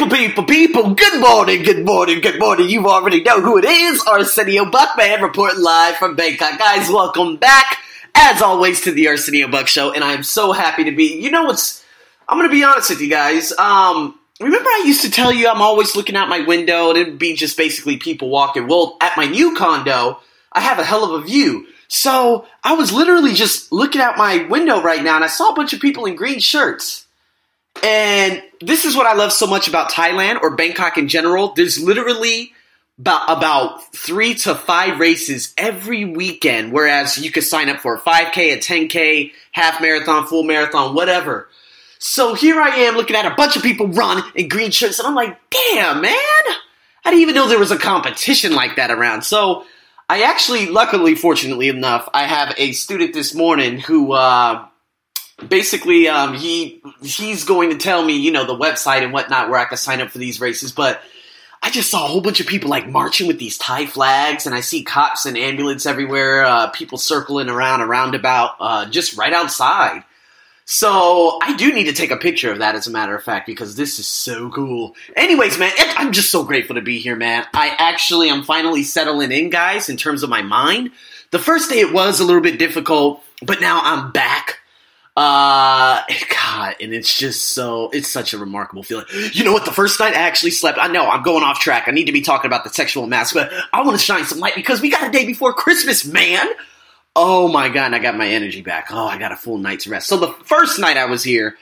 People, people, people, good morning, good morning, good morning. You already know who it is. Arsenio Buckman reporting live from Bangkok. Guys, welcome back, as always, to the Arsenio Buck Show, and I'm so happy to be. You know what's. I'm gonna be honest with you guys. Um, remember I used to tell you I'm always looking out my window and it'd be just basically people walking. Well, at my new condo, I have a hell of a view. So I was literally just looking out my window right now and I saw a bunch of people in green shirts. And this is what I love so much about Thailand or Bangkok in general. There's literally about, about three to five races every weekend, whereas you could sign up for a 5K, a 10K, half marathon, full marathon, whatever. So here I am looking at a bunch of people run in green shirts, and I'm like, damn, man. I didn't even know there was a competition like that around. So I actually, luckily, fortunately enough, I have a student this morning who uh, basically um, he he's going to tell me, you know, the website and whatnot where I can sign up for these races. But I just saw a whole bunch of people like marching with these Thai flags, and I see cops and ambulance everywhere, uh, people circling around a roundabout, uh, just right outside. So I do need to take a picture of that, as a matter of fact, because this is so cool. Anyways, man, I'm just so grateful to be here, man. I actually am finally settling in, guys, in terms of my mind. The first day it was a little bit difficult, but now I'm back. Uh, God, and it's just so, it's such a remarkable feeling. You know what? The first night I actually slept, I know I'm going off track. I need to be talking about the sexual mask, but I want to shine some light because we got a day before Christmas, man. Oh my God, and I got my energy back. Oh, I got a full night's rest. So the first night I was here,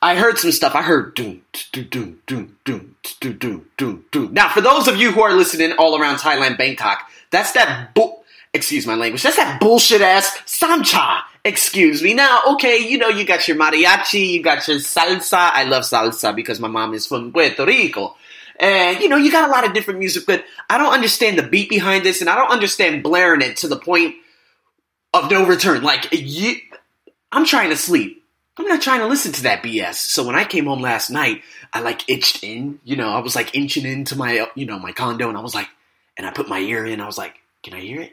I heard some stuff. I heard doom, doom, doom, doom, doom, doom, doom, doom, doom. Now, for those of you who are listening all around Thailand, Bangkok, that's that bull. Excuse my language. That's that bullshit ass samcha. Excuse me. Now, okay, you know you got your mariachi, you got your salsa. I love salsa because my mom is from Puerto Rico. And you know, you got a lot of different music, but I don't understand the beat behind this, and I don't understand blaring it to the point of no return. Like, you, I'm trying to sleep. I'm not trying to listen to that BS. So when I came home last night, I like itched in, you know, I was like inching into my, you know, my condo and I was like, and I put my ear in, I was like, can I hear it?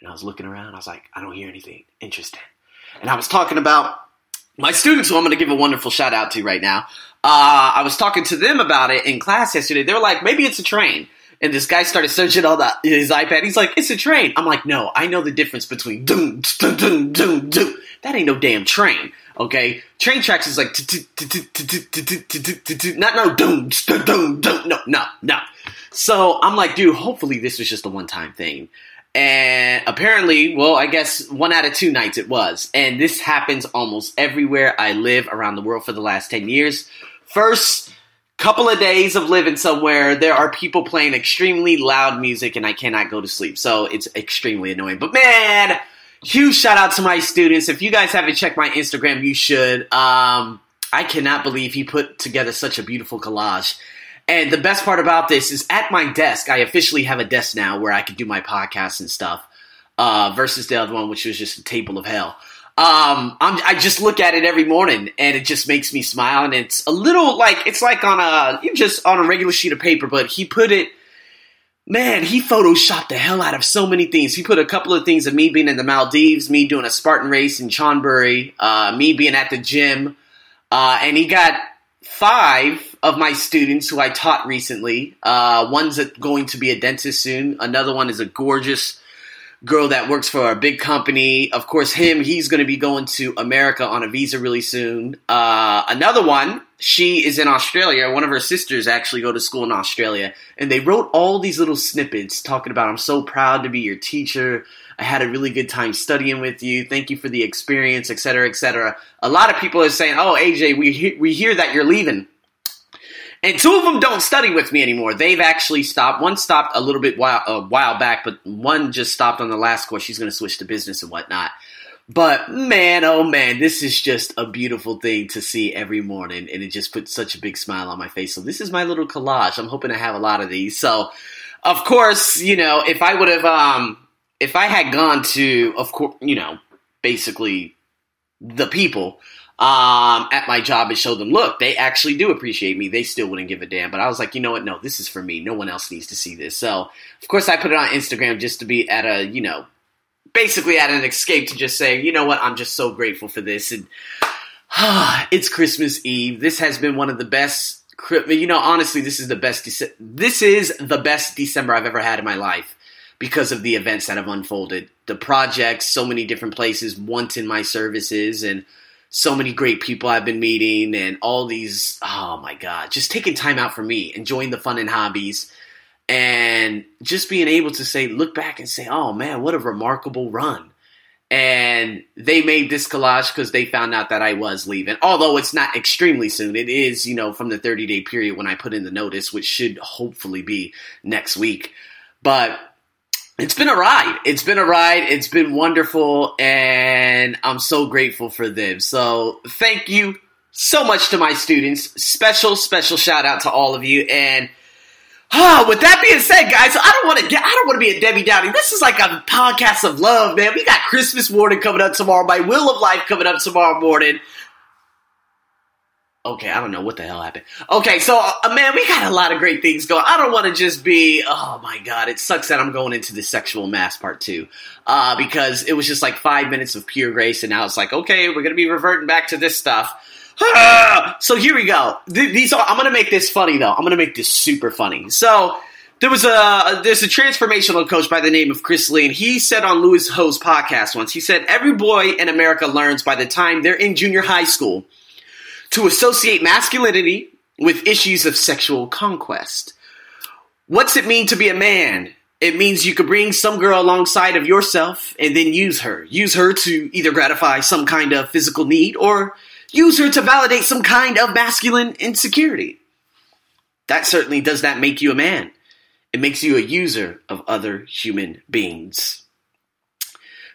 And I was looking around, I was like, I don't hear anything. Interesting. And I was talking about my students, who I'm going to give a wonderful shout out to right now. Uh, I was talking to them about it in class yesterday. They were like, maybe it's a train. And this guy started searching on the, his iPad. He's like, it's a train. I'm like, no, I know the difference between doom, doom, doom, doom, doom. That ain't no damn train. Okay? Train tracks is like, not no doom, doom, doom. No, no, no. So I'm like, dude, hopefully this was just a one time thing. And apparently, well, I guess one out of two nights it was. And this happens almost everywhere I live around the world for the last 10 years. First, couple of days of living somewhere, there are people playing extremely loud music and I cannot go to sleep. So it's extremely annoying. But man, huge shout out to my students. If you guys haven't checked my Instagram, you should. Um, I cannot believe he put together such a beautiful collage. And the best part about this is at my desk, I officially have a desk now where I can do my podcast and stuff. Uh, versus the other one, which was just a table of hell. Um, I just look at it every morning and it just makes me smile. And it's a little like, it's like on a, you just on a regular sheet of paper, but he put it, man, he photoshopped the hell out of so many things. He put a couple of things of me being in the Maldives, me doing a Spartan race in Chonburi, uh, me being at the gym, uh, and he got five of my students who I taught recently. Uh, one's going to be a dentist soon. Another one is a gorgeous girl that works for a big company. Of course, him, he's going to be going to America on a visa really soon. Uh, another one, she is in Australia. One of her sisters actually go to school in Australia. And they wrote all these little snippets talking about, I'm so proud to be your teacher. I had a really good time studying with you. Thank you for the experience, etc., etc. A lot of people are saying, "Oh, AJ, we he- we hear that you're leaving." And two of them don't study with me anymore. They've actually stopped. One stopped a little bit while a while back, but one just stopped on the last course. She's going to switch to business and whatnot. But man, oh man, this is just a beautiful thing to see every morning, and it just puts such a big smile on my face. So this is my little collage. I'm hoping to have a lot of these. So, of course, you know, if I would have, um, if I had gone to, of course, you know, basically the people um, at my job and show them, look, they actually do appreciate me. They still wouldn't give a damn. But I was like, you know what? No, this is for me. No one else needs to see this. So, of course, I put it on Instagram just to be at a, you know, basically at an escape to just say, you know what? I'm just so grateful for this. And it's Christmas Eve. This has been one of the best you know, honestly, this is the best. Dece- this is the best December I've ever had in my life because of the events that have unfolded. The projects, so many different places wanting my services, and so many great people I've been meeting, and all these. Oh my God, just taking time out for me, enjoying the fun and hobbies, and just being able to say, look back and say, oh man, what a remarkable run and they made this collage because they found out that I was leaving. Although it's not extremely soon, it is you know from the 30 day period when I put in the notice, which should hopefully be next week. But it's been a ride. It's been a ride. It's been wonderful, and I'm so grateful for them. So thank you so much to my students. Special special shout out to all of you and Oh, with that being said, guys, I don't want to get, I don't want to be a Debbie Downing. This is like a podcast of love, man. We got Christmas morning coming up tomorrow, my Wheel of Life coming up tomorrow morning. Okay, I don't know what the hell happened. Okay, so uh, man, we got a lot of great things going. I don't want to just be. Oh my god, it sucks that I'm going into the sexual mask part two, uh, because it was just like five minutes of pure grace, and now it's like, okay, we're gonna be reverting back to this stuff. so here we go. These are, I'm going to make this funny though. I'm going to make this super funny. So there was a there's a transformational coach by the name of Chris Lee, and he said on Lewis Howes' podcast once. He said every boy in America learns by the time they're in junior high school to associate masculinity with issues of sexual conquest. What's it mean to be a man? It means you could bring some girl alongside of yourself and then use her. Use her to either gratify some kind of physical need or use her to validate some kind of masculine insecurity. That certainly does not make you a man. It makes you a user of other human beings.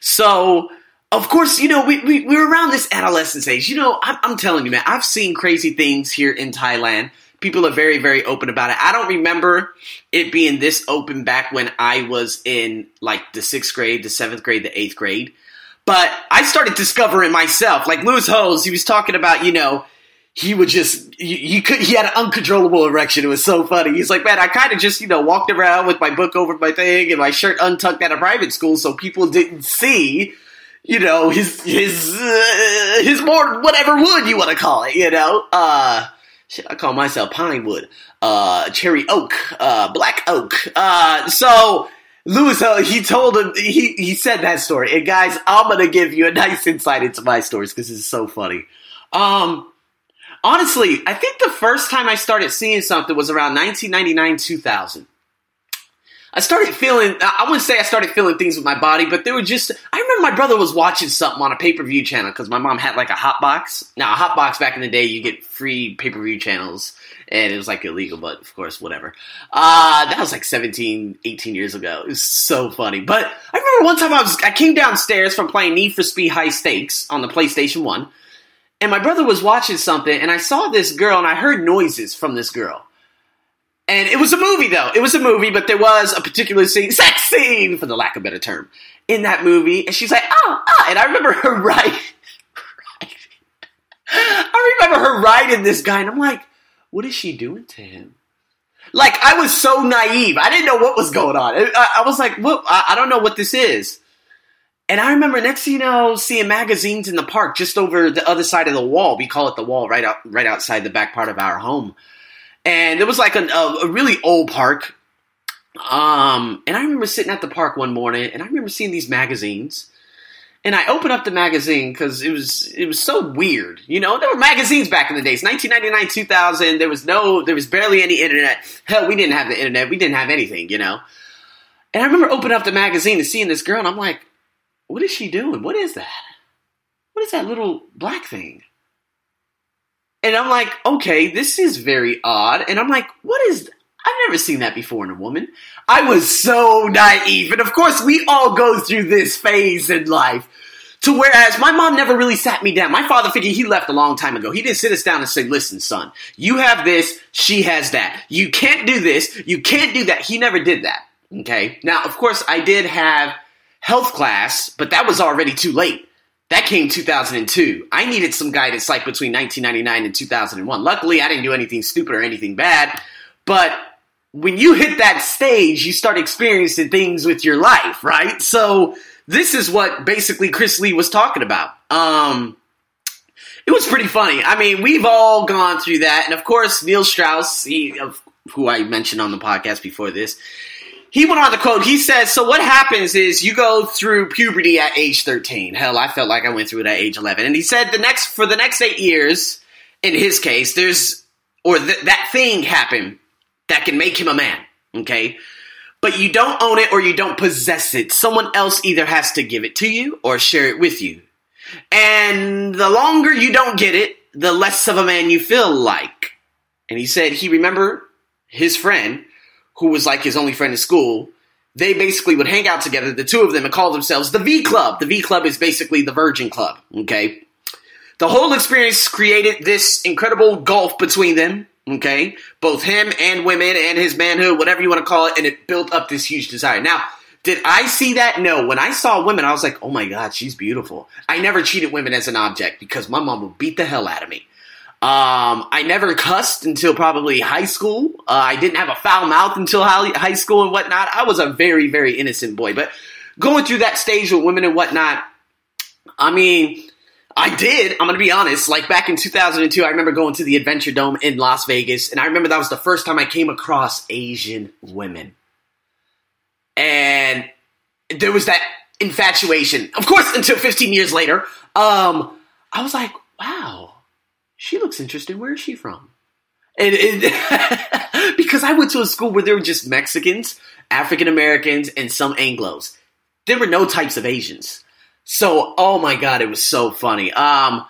So, of course, you know, we, we, we're around this adolescence age. You know, I'm, I'm telling you, man, I've seen crazy things here in Thailand. People are very, very open about it. I don't remember it being this open back when I was in like the sixth grade, the seventh grade, the eighth grade. But I started discovering myself, like Lewis Howes, he was talking about, you know, he would just he, could he had an uncontrollable erection. It was so funny. He's like, man, I kind of just you know walked around with my book over my thing and my shirt untucked at a private school, so people didn't see, you know, his his uh, his more whatever wood you want to call it, you know. Uh, shit, I call myself pine wood, uh, cherry oak, uh, black oak. Uh, so Lewis, uh, he told him he he said that story. And guys, I'm gonna give you a nice insight into my stories because it's so funny. Um, honestly, I think the first time I started seeing something was around 1999, 2000. I started feeling, I wouldn't say I started feeling things with my body, but they were just, I remember my brother was watching something on a pay per view channel because my mom had like a hot box. Now, a hot box back in the day, you get free pay per view channels and it was like illegal, but of course, whatever. Uh, that was like 17, 18 years ago. It was so funny. But I remember one time I was, I came downstairs from playing Need for Speed High Stakes on the PlayStation 1, and my brother was watching something, and I saw this girl, and I heard noises from this girl. And it was a movie, though. It was a movie, but there was a particular scene, sex scene, for the lack of a better term, in that movie. And she's like, oh, oh. And I remember her right. I remember her riding this guy, and I'm like, what is she doing to him? Like, I was so naive. I didn't know what was going on. I, I was like, what? I, I don't know what this is. And I remember next you know, seeing magazines in the park just over the other side of the wall. We call it the wall right out, right outside the back part of our home and it was like a, a, really old park. Um, and I remember sitting at the park one morning, and I remember seeing these magazines. And I opened up the magazine because it was it was so weird, you know. There were magazines back in the days, 1999, 2000. There was no, there was barely any internet. Hell, we didn't have the internet. We didn't have anything, you know. And I remember opening up the magazine and seeing this girl, and I'm like, "What is she doing? What is that? What is that little black thing?" And I'm like, okay, this is very odd. And I'm like, what is. I've never seen that before in a woman. I was so naive. And of course, we all go through this phase in life. To whereas my mom never really sat me down. My father figured he left a long time ago. He didn't sit us down and say, listen, son, you have this, she has that. You can't do this, you can't do that. He never did that. Okay. Now, of course, I did have health class, but that was already too late. That came 2002. I needed some guidance like between 1999 and 2001. Luckily, I didn't do anything stupid or anything bad. But when you hit that stage, you start experiencing things with your life, right? So this is what basically Chris Lee was talking about. Um, it was pretty funny. I mean, we've all gone through that, and of course, Neil Strauss, he, of, who I mentioned on the podcast before this, he went on the quote. He says, "So what happens is you go through puberty at age 13. Hell, I felt like I went through it at age 11." And he said the next for the next eight years, in his case, there's or th- that thing happened that can make him a man. Okay. But you don't own it or you don't possess it. Someone else either has to give it to you or share it with you. And the longer you don't get it, the less of a man you feel like. And he said he remembered his friend, who was like his only friend in school. They basically would hang out together, the two of them, and call themselves the V Club. The V Club is basically the Virgin Club, okay? The whole experience created this incredible gulf between them, okay? Both him and women and his manhood, whatever you want to call it, and it built up this huge desire. Now, did I see that? No. When I saw women, I was like, oh my God, she's beautiful. I never cheated women as an object because my mom would beat the hell out of me. Um, I never cussed until probably high school. Uh, I didn't have a foul mouth until high school and whatnot. I was a very, very innocent boy. But going through that stage with women and whatnot, I mean, I did. I'm going to be honest. Like back in 2002, I remember going to the Adventure Dome in Las Vegas, and I remember that was the first time I came across Asian women and there was that infatuation. Of course, until 15 years later, um, I was like, wow, she looks interesting. Where is she from? And, and because I went to a school where there were just Mexicans, African Americans, and some Anglos. There were no types of Asians. So, oh my God, it was so funny. Um,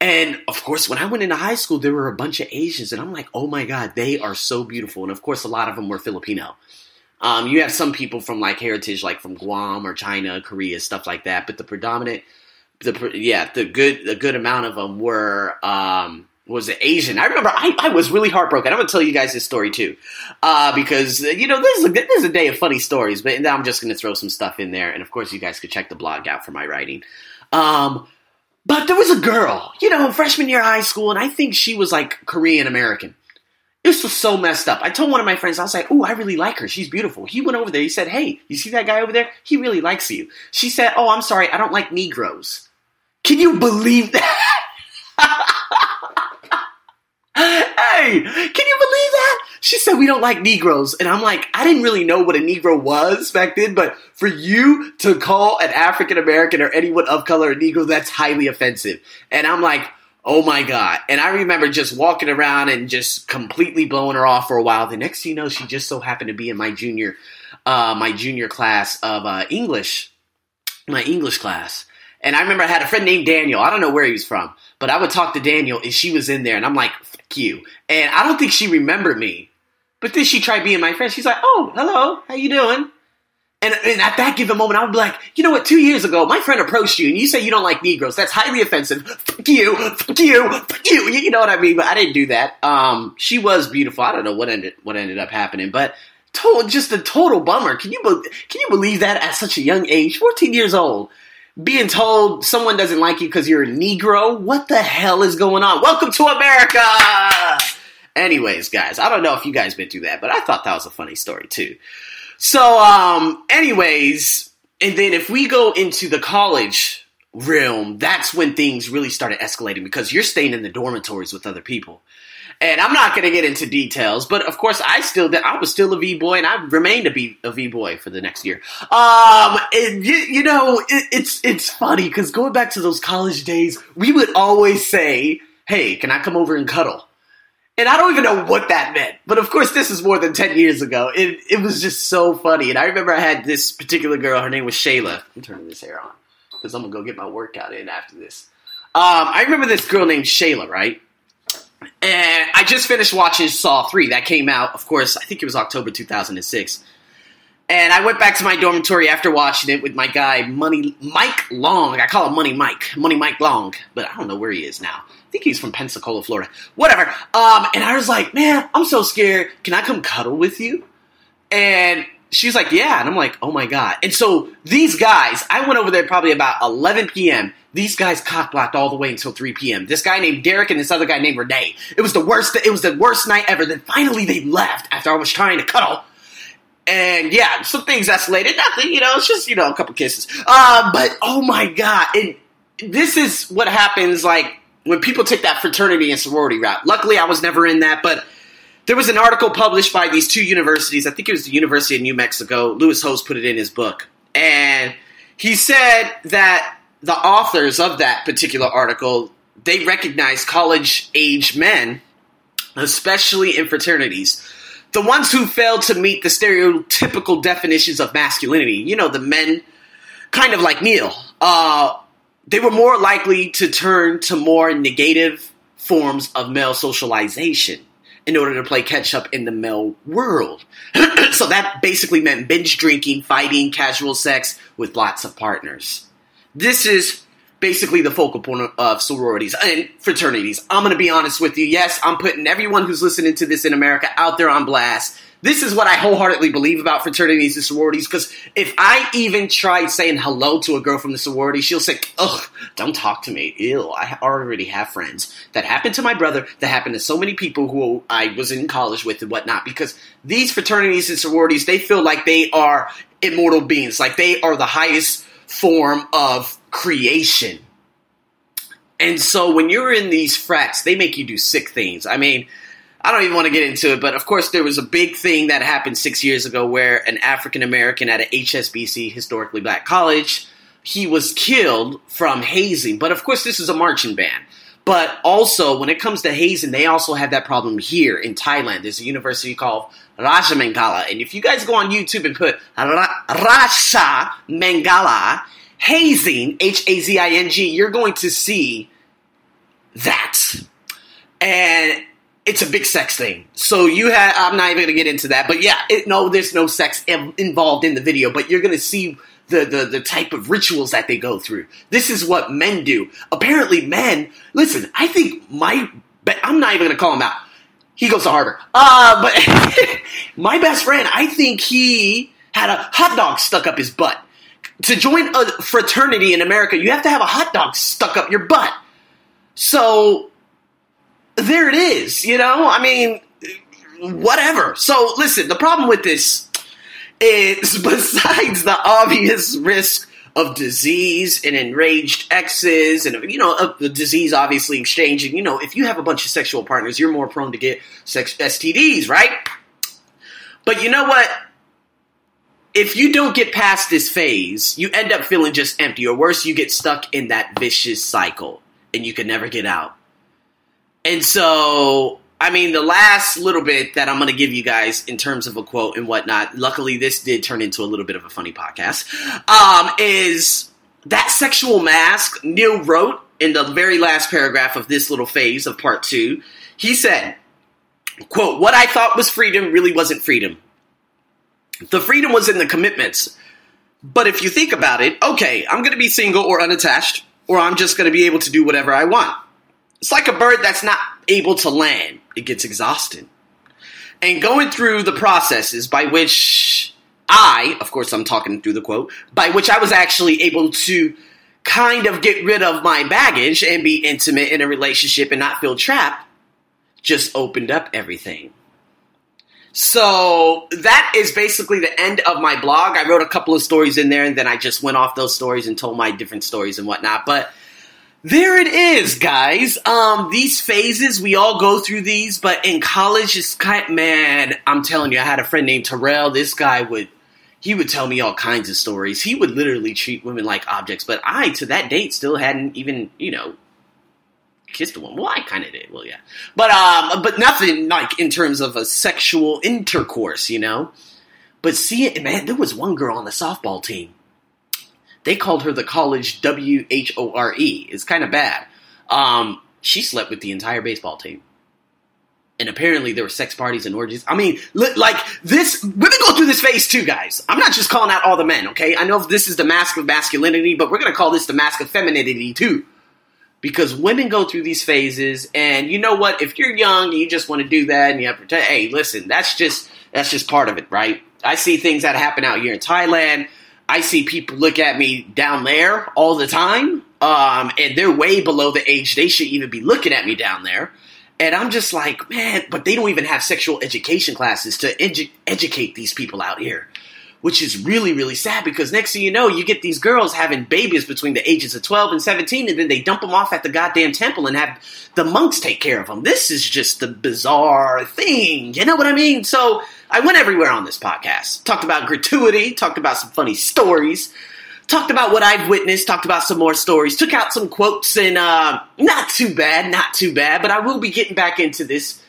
and of course, when I went into high school, there were a bunch of Asians, and I'm like, oh my God, they are so beautiful. And of course, a lot of them were Filipino. Um, you have some people from like heritage, like from Guam or China, Korea, stuff like that. But the predominant, the yeah, the good, the good amount of them were um, was Asian. I remember I, I was really heartbroken. I'm gonna tell you guys this story too, uh, because you know this is a this is a day of funny stories. But I'm just gonna throw some stuff in there, and of course you guys could check the blog out for my writing. Um, but there was a girl, you know, freshman year of high school, and I think she was like Korean American. This was so messed up. I told one of my friends, I was like, "Oh, I really like her. She's beautiful." He went over there. He said, "Hey, you see that guy over there? He really likes you." She said, "Oh, I'm sorry. I don't like Negroes." Can you believe that? hey, can you believe that? She said we don't like Negroes, and I'm like, I didn't really know what a Negro was back then, but for you to call an African American or anyone of color a Negro, that's highly offensive. And I'm like Oh my god! And I remember just walking around and just completely blowing her off for a while. The next thing you know, she just so happened to be in my junior, uh, my junior class of uh, English, my English class. And I remember I had a friend named Daniel. I don't know where he was from, but I would talk to Daniel, and she was in there, and I'm like, "Fuck you!" And I don't think she remembered me, but then she tried being my friend. She's like, "Oh, hello, how you doing?" And, and, at that given moment, I would be like, you know what? Two years ago, my friend approached you, and you say you don't like Negroes. That's highly offensive. Fuck you, fuck you, fuck you. You know what I mean? But I didn't do that. Um, she was beautiful. I don't know what ended what ended up happening, but total, just a total bummer. Can you can you believe that at such a young age, fourteen years old, being told someone doesn't like you because you're a Negro? What the hell is going on? Welcome to America. Anyways, guys, I don't know if you guys been through that, but I thought that was a funny story too. So, um, anyways, and then if we go into the college realm, that's when things really started escalating because you're staying in the dormitories with other people. And I'm not going to get into details, but of course, I still I was still a V boy, and I remained a V a V boy for the next year. Um, and you, you know, it, it's it's funny because going back to those college days, we would always say, "Hey, can I come over and cuddle?" And I don't even know what that meant. But of course, this is more than 10 years ago. It, it was just so funny. And I remember I had this particular girl, her name was Shayla. I'm turning this hair on because I'm to go get my workout in after this. Um, I remember this girl named Shayla, right? And I just finished watching Saw 3. That came out, of course, I think it was October 2006. And I went back to my dormitory after watching it with my guy, Money Mike Long. I call him Money Mike, Money Mike Long, but I don't know where he is now I think he's from Pensacola, Florida. Whatever. Um, and I was like, man, I'm so scared. Can I come cuddle with you? And she's like, yeah. And I'm like, oh my God. And so these guys, I went over there probably about 11 p.m. These guys cock blocked all the way until 3 p.m. This guy named Derek and this other guy named Renee. It was the worst, it was the worst night ever. Then finally they left after I was trying to cuddle. And yeah, some things escalated. Nothing, you know, it's just, you know, a couple kisses. Uh, but oh my God. And this is what happens like when people take that fraternity and sorority route. Luckily, I was never in that, but there was an article published by these two universities. I think it was the University of New Mexico. Lewis Howes put it in his book. And he said that the authors of that particular article, they recognize college age men, especially in fraternities. The ones who failed to meet the stereotypical definitions of masculinity, you know, the men kind of like Neil, uh, they were more likely to turn to more negative forms of male socialization in order to play catch up in the male world. so that basically meant binge drinking, fighting, casual sex with lots of partners. This is basically the focal point of sororities and fraternities. I'm going to be honest with you. Yes, I'm putting everyone who's listening to this in America out there on blast. This is what I wholeheartedly believe about fraternities and sororities because if I even tried saying hello to a girl from the sorority, she'll say, ugh, don't talk to me. Ew, I already have friends. That happened to my brother, that happened to so many people who I was in college with and whatnot because these fraternities and sororities, they feel like they are immortal beings, like they are the highest form of creation. And so when you're in these frats, they make you do sick things. I mean, I don't even want to get into it, but of course, there was a big thing that happened six years ago where an African American at a HSBC, historically black college, he was killed from hazing. But of course, this is a marching band. But also, when it comes to hazing, they also have that problem here in Thailand. There's a university called Rajamangala. And if you guys go on YouTube and put Raja Mangala hazing, H A Z I N G, you're going to see that. And it's a big sex thing. So you have, I'm not even going to get into that, but yeah, it, no, there's no sex involved in the video, but you're going to see the, the, the type of rituals that they go through. This is what men do. Apparently men, listen, I think my, I'm not even to call them out. He goes to Harvard. Uh, but my best friend, I think he had a hot dog stuck up his butt. To join a fraternity in America, you have to have a hot dog stuck up your butt. So there it is. You know, I mean, whatever. So listen, the problem with this is besides the obvious risk of disease and enraged exes and you know of the disease obviously exchanging. You know if you have a bunch of sexual partners you're more prone to get sex STDs right? But you know what? If you don't get past this phase you end up feeling just empty or worse you get stuck in that vicious cycle and you can never get out. And so, I mean, the last little bit that I'm going to give you guys in terms of a quote and whatnot, luckily this did turn into a little bit of a funny podcast, um, is that sexual mask Neil wrote in the very last paragraph of this little phase of part two. He said, quote, what I thought was freedom really wasn't freedom. The freedom was in the commitments. But if you think about it, okay, I'm going to be single or unattached, or I'm just going to be able to do whatever I want. It's like a bird that's not able to land, it gets exhausting. And going through the processes by which I, of course, I'm talking through the quote, by which I was actually able to kind of get rid of my baggage and be intimate in a relationship and not feel trapped, just opened up everything. So that is basically the end of my blog. I wrote a couple of stories in there and then I just went off those stories and told my different stories and whatnot. But there it is, guys. Um, these phases, we all go through these, but in college, it's kind man, I'm telling you, I had a friend named Terrell. This guy would, he would tell me all kinds of stories. He would literally treat women like objects, but I, to that date, still hadn't even, you know, kissed a woman. Well, I kind of did. Well, yeah, but um, but nothing like in terms of a sexual intercourse, you know. But see it, man. There was one girl on the softball team they called her the college W H O R E. It's kind of bad. Um, she slept with the entire baseball team. And apparently there were sex parties and orgies. I mean, like this, women go through this phase too, guys. I'm not just calling out all the men, okay? I know this is the mask of masculinity, but we're gonna call this the mask of femininity too. Because women go through these phases, and you know what? If you're young and you just want to do that, and you have to, hey, listen, that's just that's just part of it, right? I see things that happen out here in Thailand I see people look at me down there all the time, um, and they're way below the age they should even be looking at me down there. And I'm just like, man, but they don't even have sexual education classes to edu- educate these people out here. which is really, really sad because next thing you know, you get these girls having babies between the ages of 12 and 17, and then they dump them off at the goddamn temple and have the monks take care of them. This is just the bizarre thing. You know what I mean? So I went everywhere on this podcast. Talked about gratuity, talked about some funny stories, talked about what I've witnessed, talked about some more stories, took out some quotes, and uh, not too bad, not too bad, but I will be getting back into this.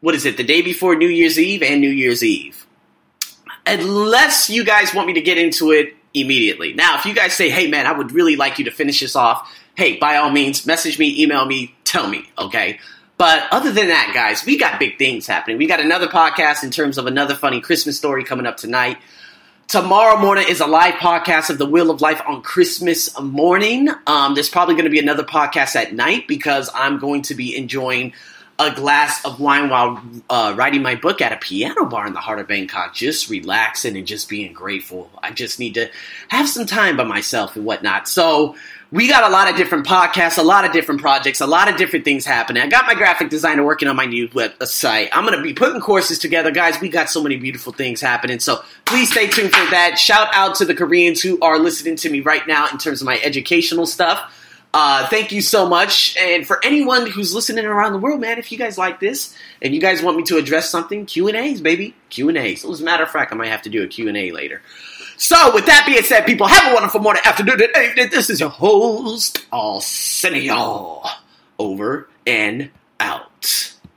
What is it, the day before New Year's Eve and New Year's Eve? unless you guys want me to get into it immediately. Now, if you guys say, hey man, I would really like you to finish this off, hey, by all means, message me, email me, tell me, okay? But other than that, guys, we got big things happening. We got another podcast in terms of another funny Christmas story coming up tonight. Tomorrow morning is a live podcast of the Wheel of Life on Christmas morning. Um, there's probably going to be another podcast at night because I'm going to be enjoying a glass of wine while uh, writing my book at a piano bar in the heart of Bangkok, just relaxing and just being grateful. I just need to have some time by myself and whatnot. So we got a lot of different podcasts, a lot of different projects, a lot of different things happening. I got my graphic designer working on my new website. I'm going to be putting courses together, guys. We got so many beautiful things happening. So please stay tuned for that. Shout out to the Koreans who are listening to me right now in terms of my educational stuff. Uh, thank you so much. And for anyone who's listening around the world, man, if you guys like this and you guys want me to address something, Q and A's, baby, Q and A's. As a matter of fact, I might have to do a Q and A later. So, with that being said, people, have a wonderful morning, afternoon, and. This is your host, Arsenio, over and out.